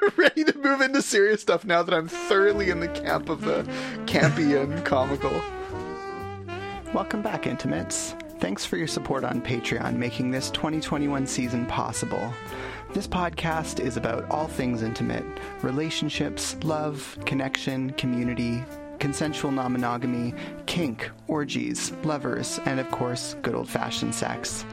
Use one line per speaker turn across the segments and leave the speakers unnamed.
ready to move into serious stuff now that I'm thoroughly in the camp of the campy and comical. Welcome back, Intimates. Thanks for your support on Patreon, making this 2021 season possible. This podcast is about all things intimate relationships, love, connection, community, consensual non monogamy, kink, orgies, lovers, and of course, good old fashioned sex.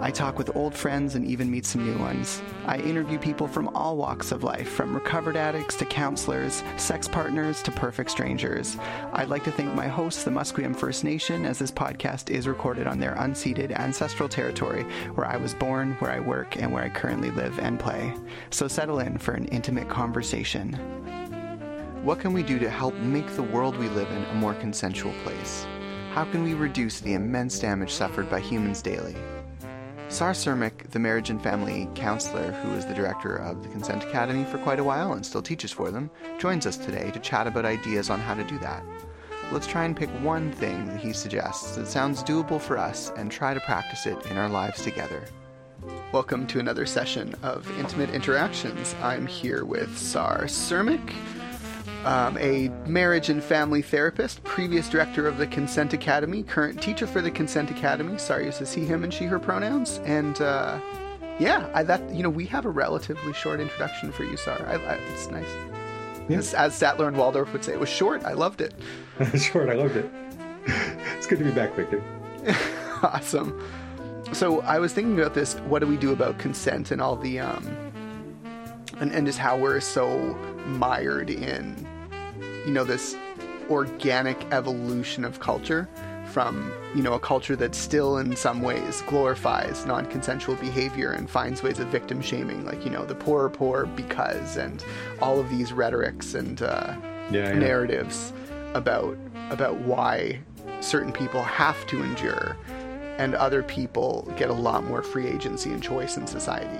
I talk with old friends and even meet some new ones. I interview people from all walks of life, from recovered addicts to counselors, sex partners to perfect strangers. I'd like to thank my hosts, the Musqueam First Nation, as this podcast is recorded on their unceded ancestral territory where I was born, where I work, and where I currently live and play. So settle in for an intimate conversation. What can we do to help make the world we live in a more consensual place? How can we reduce the immense damage suffered by humans daily? Sar Surmick, the marriage and family counselor who was the director of the Consent Academy for quite a while and still teaches for them, joins us today to chat about ideas on how to do that. Let's try and pick one thing that he suggests that sounds doable for us and try to practice it in our lives together. Welcome to another session of Intimate Interactions. I'm here with Sar Surmick um, a marriage and family therapist, previous director of the Consent Academy, current teacher for the Consent Academy. Sorry, used to see him and she, her pronouns. And uh, yeah, I, that you know, we have a relatively short introduction for you, Sar. I, I, it's nice. Yeah. As, as Statler and Waldorf would say, it was short. I loved it.
short. I loved it. It's good to be back, Victor.
awesome. So I was thinking about this. What do we do about consent and all the um, and, and just how we're so mired in you know this organic evolution of culture from you know a culture that still in some ways glorifies non-consensual behavior and finds ways of victim shaming like you know the poor are poor because and all of these rhetorics and uh, yeah, yeah. narratives about about why certain people have to endure and other people get a lot more free agency and choice in society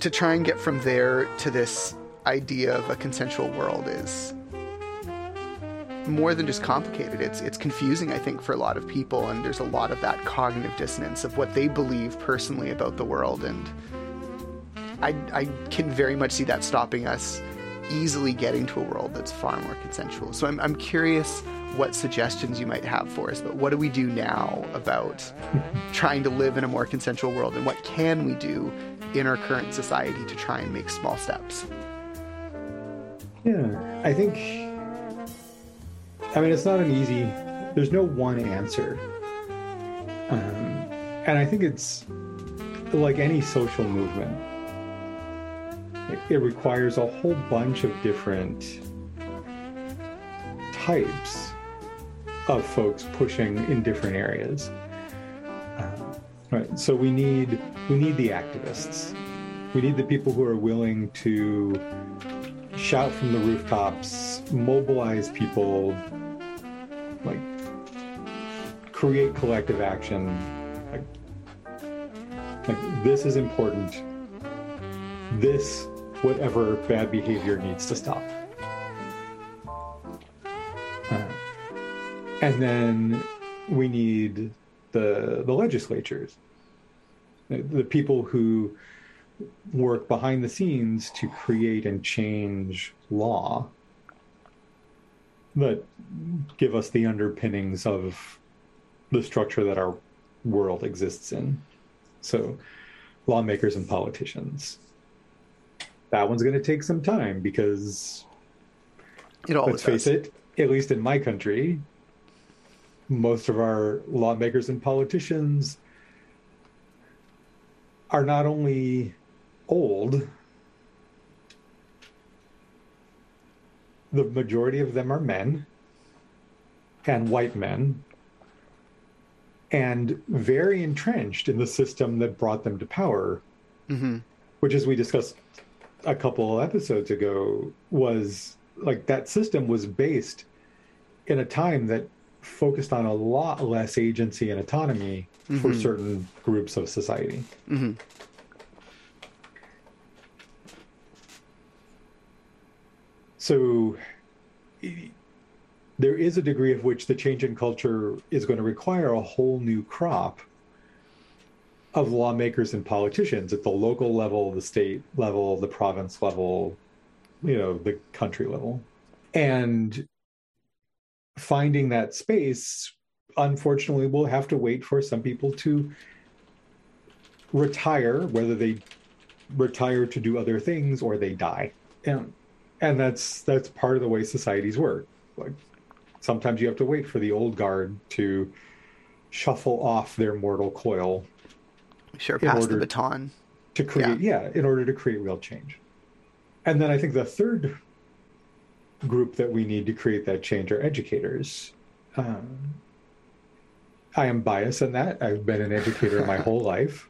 to try and get from there to this idea of a consensual world is more than just complicated. It's it's confusing, I think, for a lot of people, and there's a lot of that cognitive dissonance of what they believe personally about the world, and I I can very much see that stopping us easily getting to a world that's far more consensual. So I'm I'm curious what suggestions you might have for us. But what do we do now about trying to live in a more consensual world, and what can we do in our current society to try and make small steps?
Yeah, I think I mean, it's not an easy, there's no one answer. Um, and I think it's like any social movement, it, it requires a whole bunch of different types of folks pushing in different areas. Uh, right. So we need we need the activists. We need the people who are willing to shout from the rooftops, mobilize people, like create collective action. Like, like this is important. This, whatever bad behavior needs to stop. Uh, and then we need the the legislatures, the, the people who work behind the scenes to create and change law that give us the underpinnings of the structure that our world exists in. So, lawmakers and politicians. That one's going to take some time because,
it let's
face it, at least in my country, most of our lawmakers and politicians are not only old, the majority of them are men and white men and very entrenched in the system that brought them to power mm-hmm. which as we discussed a couple episodes ago was like that system was based in a time that focused on a lot less agency and autonomy mm-hmm. for certain groups of society mm-hmm. So there is a degree of which the change in culture is going to require a whole new crop of lawmakers and politicians at the local level, the state level, the province level, you know, the country level. And finding that space, unfortunately, we'll have to wait for some people to retire, whether they retire to do other things or they die. And and that's that's part of the way societies work. Like sometimes you have to wait for the old guard to shuffle off their mortal coil.
Sure, pass the baton.
To create yeah. yeah, in order to create real change. And then I think the third group that we need to create that change are educators. Um, I am biased in that. I've been an educator my whole life,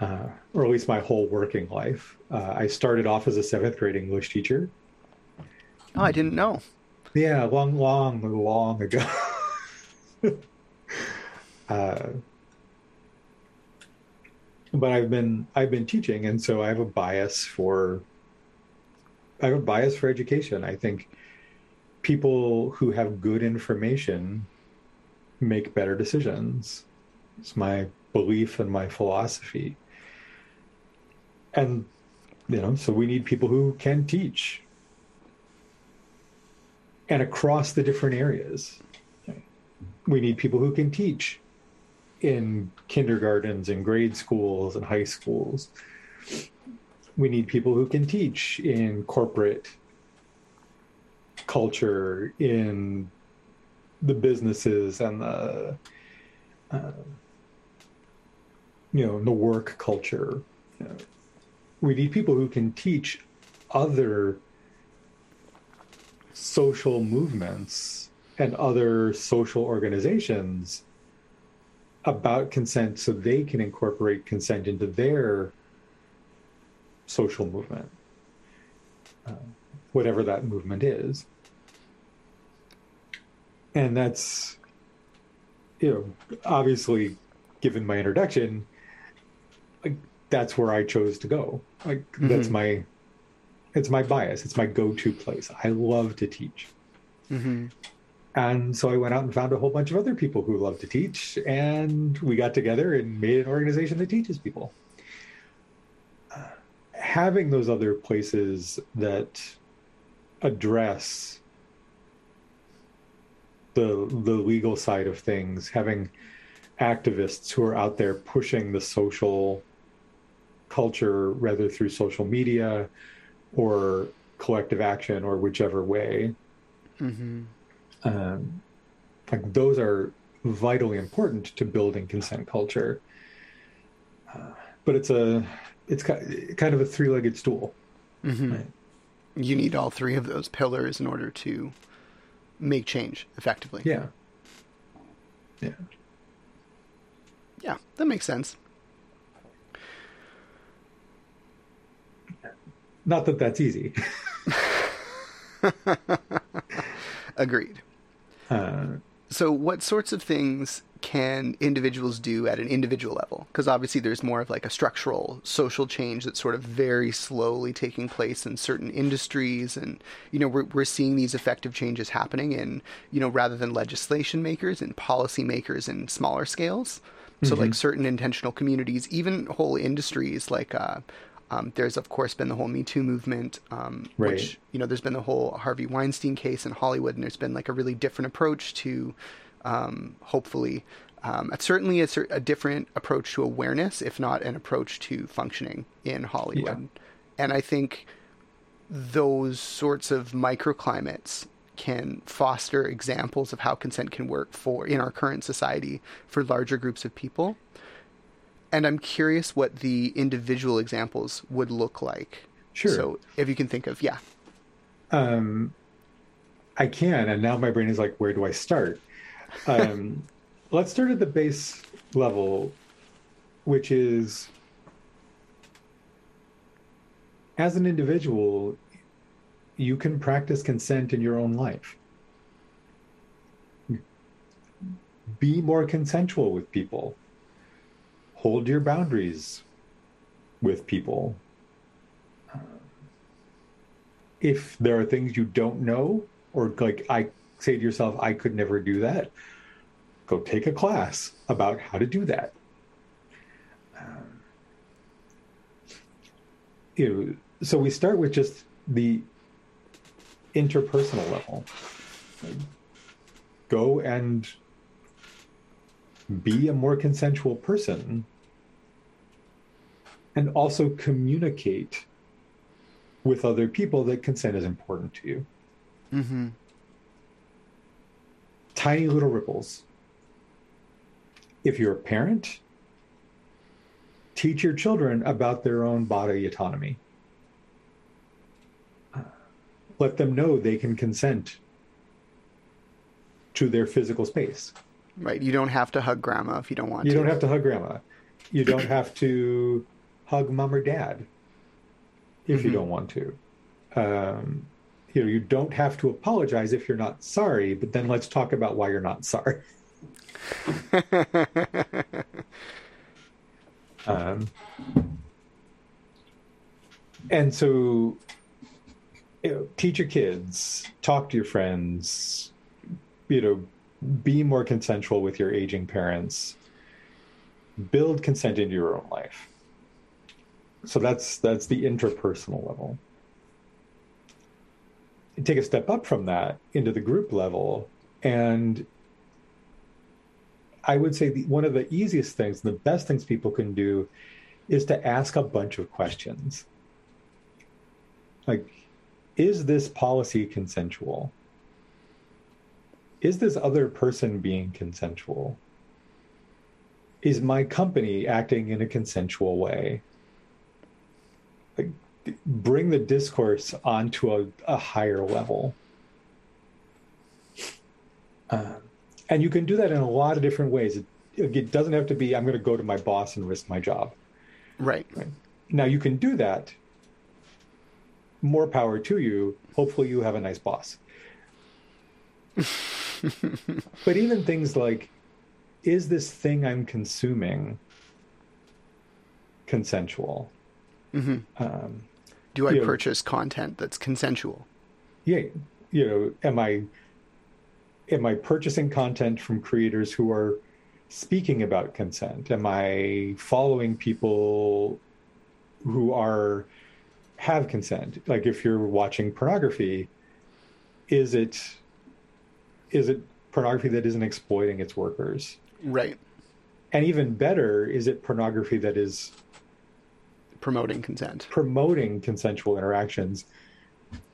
uh, or at least my whole working life. Uh, I started off as a seventh grade English teacher.
Oh, I didn't know.
Yeah, long, long, long ago. uh, but I've been I've been teaching, and so I have a bias for I have a bias for education. I think people who have good information make better decisions. It's my belief and my philosophy. And, you know, so we need people who can teach and across the different areas. We need people who can teach in kindergartens and grade schools and high schools we need people who can teach in corporate culture, in the businesses and the uh, you know the work culture. You know, we need people who can teach other social movements and other social organizations about consent so they can incorporate consent into their social movement, uh, whatever that movement is. And that's, you know, obviously, given my introduction, that's where I chose to go. Like mm-hmm. that's my, it's my bias. It's my go-to place. I love to teach. Mm-hmm. And so I went out and found a whole bunch of other people who love to teach, and we got together and made an organization that teaches people having those other places that address the the legal side of things, having activists who are out there pushing the social culture, rather through social media or collective action or whichever way. Mm-hmm. Um, like those are vitally important to building consent culture. Uh, but it's a it's kind of a three-legged stool.
Mm-hmm. Right? You need all three of those pillars in order to make change effectively.
Yeah. Yeah.
Yeah, that makes sense.
Not that that's easy.
Agreed. Uh, so, what sorts of things can individuals do at an individual level? Because obviously there's more of like a structural social change that's sort of very slowly taking place in certain industries. And, you know, we're, we're seeing these effective changes happening in, you know, rather than legislation makers and policy makers in smaller scales. So, mm-hmm. like certain intentional communities, even whole industries like, uh, um, there's of course been the whole Me Too movement, um, right. which you know there's been the whole Harvey Weinstein case in Hollywood, and there's been like a really different approach to um, hopefully. Um, certainly a, a, different approach to awareness, if not an approach to functioning in Hollywood. Yeah. And I think those sorts of microclimates can foster examples of how consent can work for in our current society for larger groups of people. And I'm curious what the individual examples would look like.
Sure.
So if you can think of, yeah.
Um, I can, and now my brain is like, where do I start? Um, let's start at the base level, which is as an individual, you can practice consent in your own life. Be more consensual with people hold your boundaries with people. If there are things you don't know, or like I say to yourself, I could never do that, go take a class about how to do that. Um, you know, so we start with just the interpersonal level. Go and be a more consensual person and also communicate with other people that consent is important to you.
Mm-hmm.
Tiny little ripples. If you're a parent, teach your children about their own bodily autonomy. Let them know they can consent to their physical space.
Right. You don't have to hug grandma if you don't want
You
to.
You don't have to hug grandma. You don't have to hug mom or dad if you
Mhm.
don't want to. Um, you know, you don't have to apologize if you're not sorry, but then let's talk about why you're not sorry. Um, and so, you know, teach your kids, talk to your friends, you know, be more consensual with your aging parents, build consent into your own life. So that's that's the interpersonal level. Take a step up from that into the group level, and I would say the, one of the easiest things, the best things people can do, is to ask a bunch of questions. Like, is this policy consensual? Is this other person being consensual? Is my company acting in a consensual way? Like, bring the discourse onto a, a higher level. Um, and you can do that in a lot of different ways. It, it doesn't have to be, I'm going to go to my boss and risk my job.
right.
Now, you can do that. More power to you. Hopefully, you have a nice boss. but even things like, is this thing I'm consuming consensual?
hmm
Um,
Do I purchase content that's consensual?
yeah, you know, am I am I purchasing content from creators who are speaking about consent? Am I following people who are have consent? Like if you're watching pornography, is it is it pornography that isn't exploiting its workers?
Right.
And even better, is it pornography that is
Promoting consent.
promoting consensual interactions,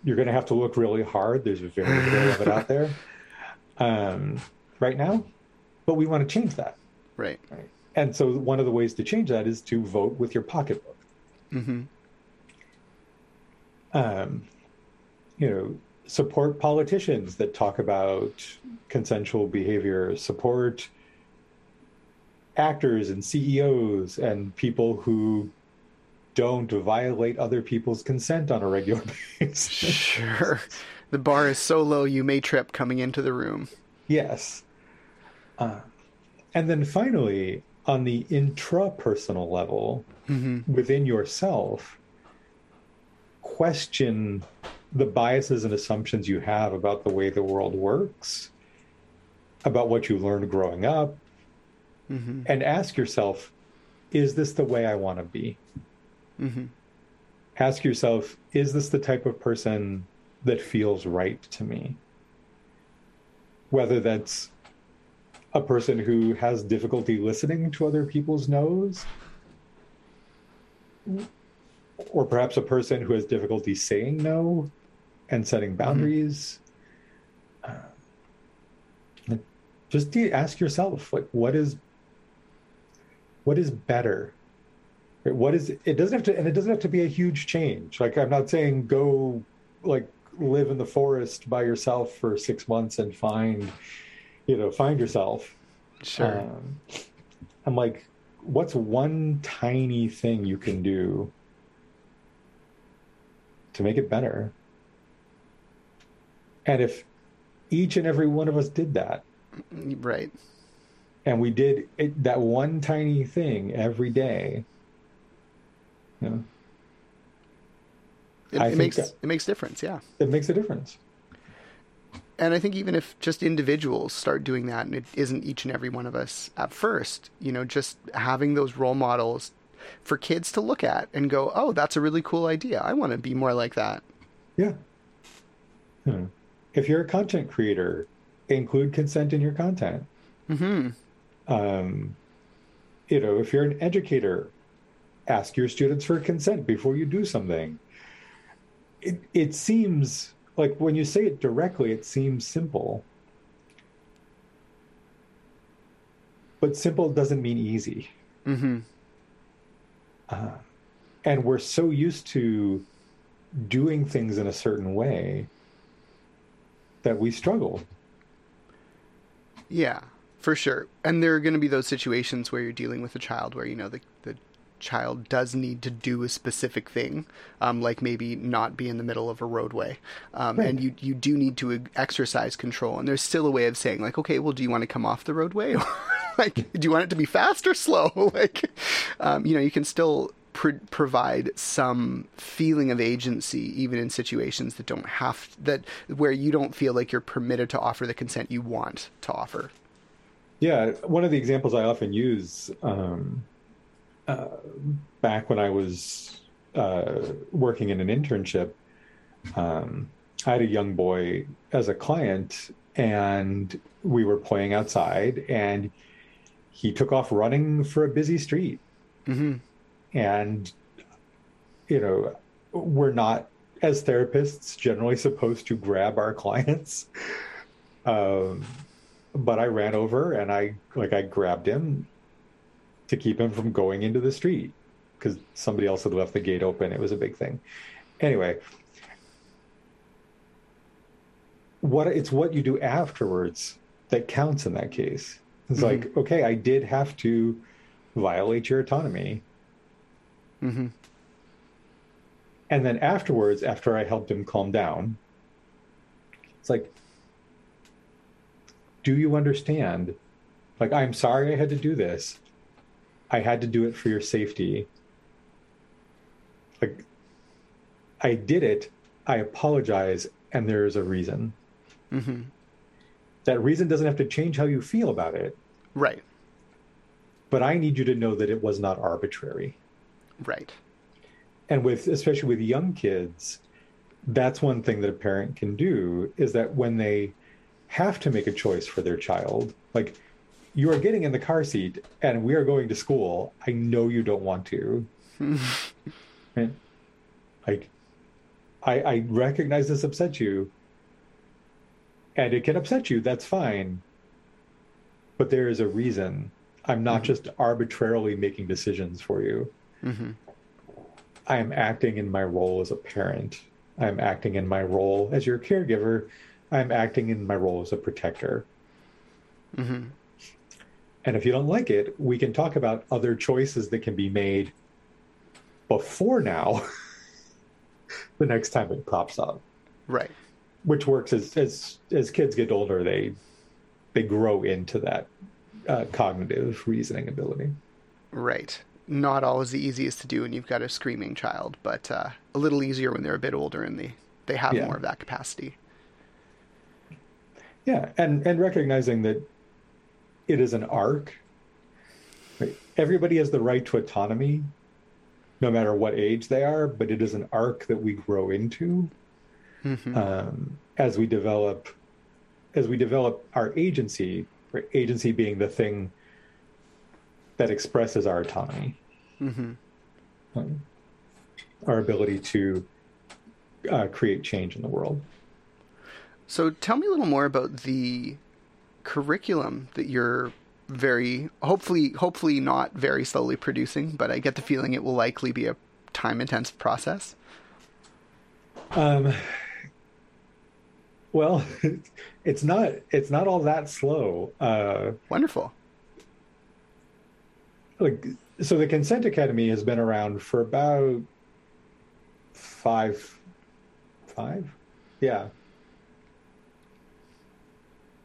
you're going to have to look really hard. There's a very little of it out there um, right now, but we want to change that.
Right.
Right? And so one of the ways to change that is to vote with your pocketbook.
hmm
Um, you know, support politicians that talk about consensual behavior. Support actors and CEOs and people who don't violate other people's consent on a regular basis.
Sure. The bar is so low you may trip coming into the room.
Yes. Uh, and then finally, on the intrapersonal level,
hmm
within yourself, question the biases and assumptions you have about the way the world works, about what you learned growing up,
hmm
and ask yourself, is this the way I want to be?
hmm
Ask yourself, is this the type of person that feels right to me? Whether that's a person who has difficulty listening to other people's no's, or perhaps a person who has difficulty saying no and setting boundaries. Uh, just ask yourself, like, what is what is better? What is it doesn't have to and it doesn't have to be a huge change. Like I'm not saying go like live in the forest by yourself for six months and find you know find yourself.
Sure.
Um, I'm like, what's one tiny thing you can do to make it better? And if each and every one of us did that,
right.
and we did it, that one tiny thing every day, you know,
It, it makes
that-
it makes a difference. Yeah.
it makes a difference.
And I think even if just individuals start doing that, and it isn't each and every one of us at first, you know, just having those role models for kids to look at and go, "Oh, that's a really cool idea. I want to be more like that."
Yeah. Hmm. If you're a content creator, include consent in your content.
hmm
Um, you know, if you're an educator, ask your students for consent before you do something. It, it seems like when you say it directly, it seems simple. But simple doesn't mean easy.
hmm
Uh, and we're so used to doing things in a certain way that we struggle.
Yeah, for sure. And there are going to be those situations where you're dealing with a child where you know the the child does need to do a specific thing, um, like maybe not be in the middle of a roadway, um,
Right.
and you you do need to exercise control. And there's still a way of saying like, okay, well, do you want to come off the roadway, or like, do you want it to be fast or slow? like, um, you know, you can still. Pro- provide some feeling of agency even in situations that don't have that where you don't feel like you're permitted to offer the consent you want to offer
Yeah, one of the examples I often use um, uh, back when I was uh, working in an internship, um, I had a young boy as a client, and we were playing outside, and he took off running for a busy street.
hmm
And, you know, we're not, as therapists, generally supposed to grab our clients. Um, but I ran over and I like I grabbed him to keep him from going into the street because somebody else had left the gate open. It was a big thing. Anyway, what it's what you do afterwards that counts in that case. It's
Mhm.
like, okay, I did have to violate your autonomy.
Hmm
And then afterwards, after I helped him calm down, it's like, do you understand? Like, I'm sorry I had to do this. I had to do it for your safety. Like, I did it. I apologize. And there's a reason.
hmm
That reason doesn't have to change how you feel about it,
Right.
but I need you to know that it was not arbitrary.
Right.
and with especially with young kids that's one thing that a parent can do is that when they have to make a choice for their child like you are getting in the car seat and we are going to school. I know you don't want to. And like I, I recognize this upsets you and it can upset you that's fine. But there is a reason. I'm not
Mhm.
just arbitrarily making decisions for you
hmm
I am acting in my role as a parent. I'm acting in my role as your caregiver. I'm acting in my role as a protector.
hmm
And if you don't like it, we can talk about other choices that can be made before now, the next time it pops up,
Right.
which works as as as kids get older, they they grow into that uh, cognitive reasoning ability.
Right. Not always the easiest to do when you've got a screaming child, but uh, a little easier when they're a bit older and they, they have
Yeah.
more of that capacity.
Yeah, and and recognizing that it is an arc. Right? Everybody has the right to autonomy, no matter what age they are, but it is an arc that we grow into
hmm
um, as we develop, as we develop our agency. Right? Agency being the thing that expresses our autonomy,
hmm
um, our ability to uh, create change in the world.
So tell me a little more about the curriculum that you're very hopefully hopefully not very slowly producing, but I get the feeling it will likely be a time intensive process.
Um, well, it's not it's not all that slow. Uh,
Wonderful.
Like so, the Consent Academy has been around for about five, five, yeah,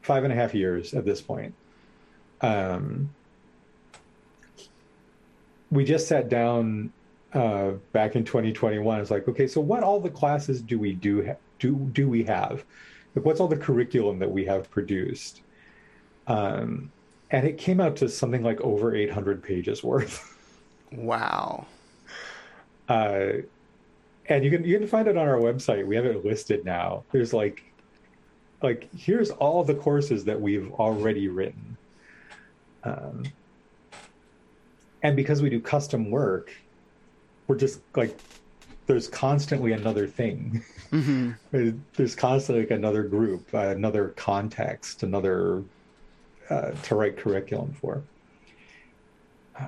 five and a half years at this point. Um, we just sat down uh, back in 2021. It's like, okay, so what all the classes do we do ha- do do we have? Like, what's all the curriculum that we have produced? Um, and it came out to something like over 800 pages worth.
Wow.
Uh, and you can you can find it on our website. We have it listed now. There's like like here's all the courses that we've already written. Um, and because we do custom work, we're just like there's constantly another thing.
Mm-hmm.
there's constantly like another group, uh, another context, another uh, to write curriculum for. Uh,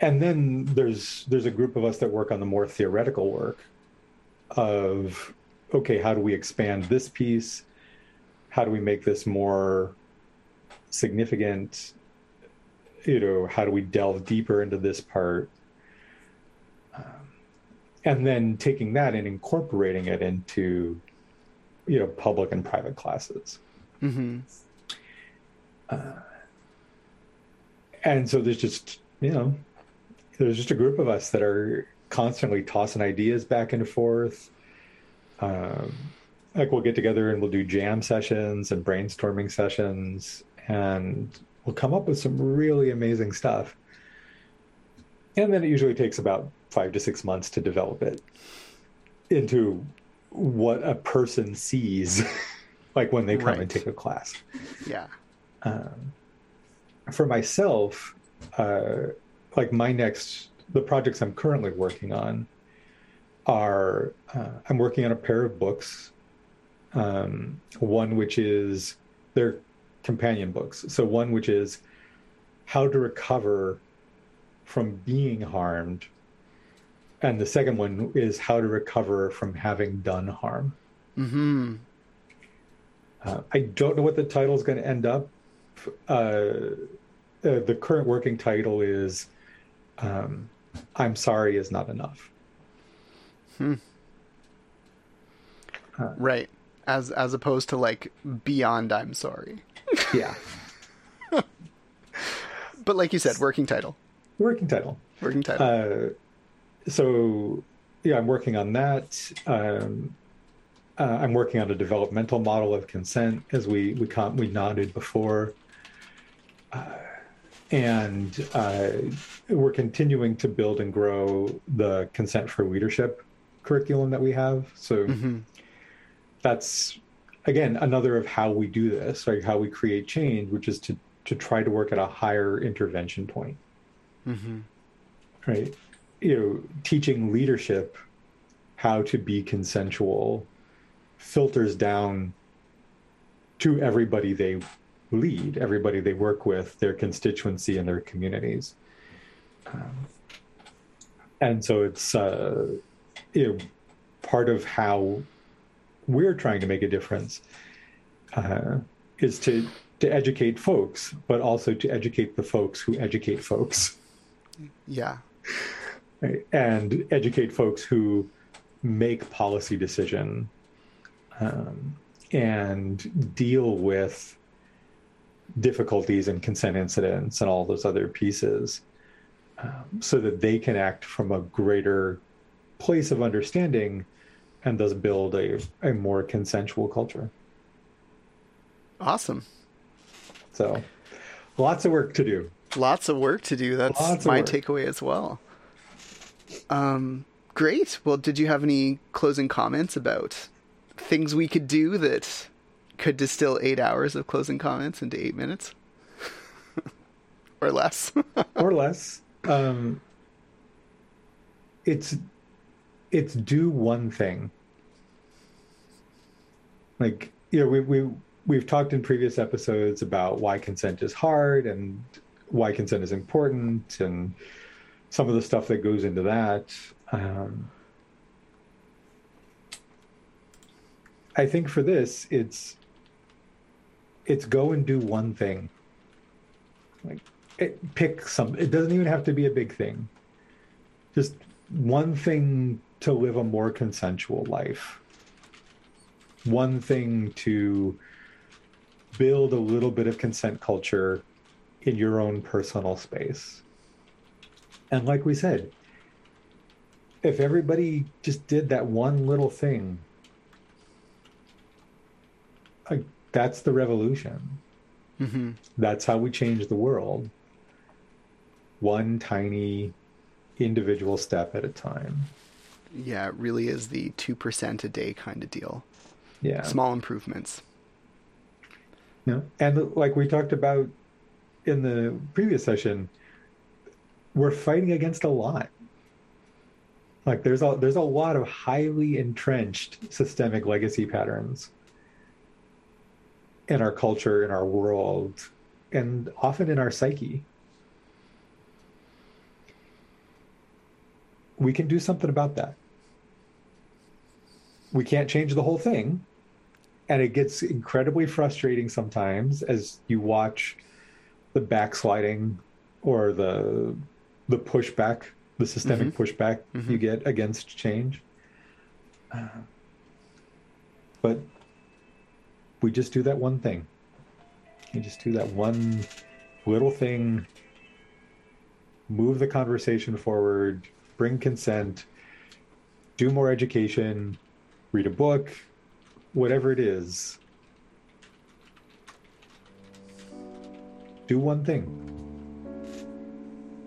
and then there's there's a group of us that work on the more theoretical work of okay, how do we expand this piece? How do we make this more significant? You know, how do we delve deeper into this part? Um, and then taking that and incorporating it into, you know, public and private classes.
Mm-hmm.
Uh, and so there's just, you know, there's just a group of us that are constantly tossing ideas back and forth. Um, like we'll get together and we'll do jam sessions and brainstorming sessions, and we'll come up with some really amazing stuff. And then it usually takes about five to six months to develop it into what a person sees, like when they come
Right.
and take a class
Yeah.
um, for myself, uh, like my next, the projects I'm currently working on are uh, I'm working on a pair of books. Um, one which is they're companion books. So one which is how to recover from being harmed, and the second one is how to recover from having done harm.
Mm-hmm.
Uh, I don't know what the title is going to end up. Uh, uh, the current working title is um, "I'm sorry is not enough." Hmm.
Right. As as opposed to like beyond I'm sorry.
Yeah,
But like you said, working title.
working title.
Working title.
Uh, so, yeah, I'm working on that. Um, uh, I'm working on a developmental model of consent, as we we we nodded before, uh, and uh, we're continuing to build and grow the consent for leadership curriculum that we have. So
Mhm.
that's again another of how we do this, right? How we create change, which is to to try to work at a higher intervention point
Mm-hmm.
right you know teaching leadership how to be consensual filters down to everybody they lead everybody they work with their constituency and their communities um, and so it's uh, you know part of how we're trying to make a difference uh, is to to educate folks but also to educate the folks who educate folks
Yeah.
right? and educate folks who make policy decision um, and deal with difficulties and consent incidents and all those other pieces um, so that they can act from a greater place of understanding and thus build a, a more consensual culture
Awesome.
so lots of work to do
Lots of work to do. That's my
work.
takeaway as well. Um, great. Well, did you have any closing comments about things we could do that could distill eight hours of closing comments into eight minutes or less?
or less. Um, it's it's do one thing. Like you know, we we we've talked in previous episodes about why consent is hard and why consent is important and some of the stuff that goes into that. Um, I think for this, it's it's go and do one thing. Like it, pick some. It doesn't even have to be a big thing. Just one thing to live a more consensual life. One thing to build a little bit of consent culture in your own personal space. And like we said, if everybody just did that one little thing, that's the revolution.
mm-hmm.
That's how we change the world. one tiny individual step at a time.
Yeah, it really is the 2% a day kind of deal.
Yeah.
Small improvements.
Yeah. And like we talked about in the previous session, we're fighting against a lot. Like there's a there's a lot of highly entrenched systemic legacy patterns in our culture, in our world, and often in our psyche. We can do something about that. We can't change the whole thing. And it gets incredibly frustrating sometimes as you watch the backsliding or the the pushback, the systemic mm-hmm. pushback mm-hmm. you get against change. Uh, but we just do that one thing. We just do that one little thing, move the conversation forward, bring consent, do more education, read a book, whatever it is. Do one thing.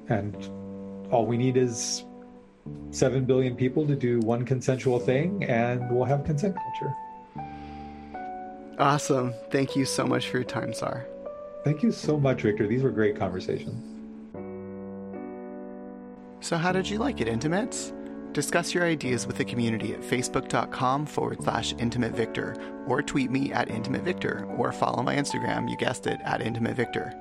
And all we need is 7 billion people to do one consensual thing, and we'll have consent culture.
Awesome. Thank you so much for your time, Sar.
Thank you so much, Victor. These were great conversations.
So, how did you like it, Intimates? Discuss your ideas with the community at facebook.com forward slash intimate victor, or tweet me at intimate victor, or follow my Instagram, you guessed it, at intimate victor.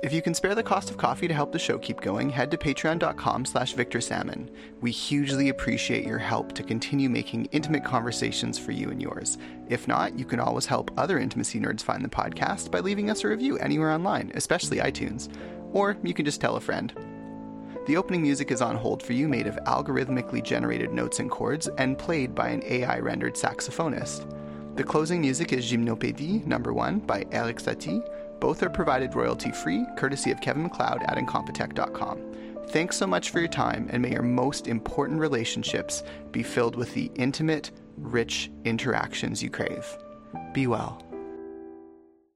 If you can spare the cost of coffee to help the show keep going, head to patreon.com slash victorsalmon. We hugely appreciate your help to continue making intimate conversations for you and yours. If not, you can always help other intimacy nerds find the podcast by leaving us a review anywhere online, especially iTunes. Or you can just tell a friend. The opening music is on hold for you, made of algorithmically generated notes and chords, and played by an AI rendered saxophonist. The closing music is Gymnopédie number 1 by Erik Satie both are provided royalty free, courtesy of Kevin MacLeod at Incompetech.com. Thanks so much for your time, and may your most important relationships be filled with the intimate, rich interactions you crave. Be well.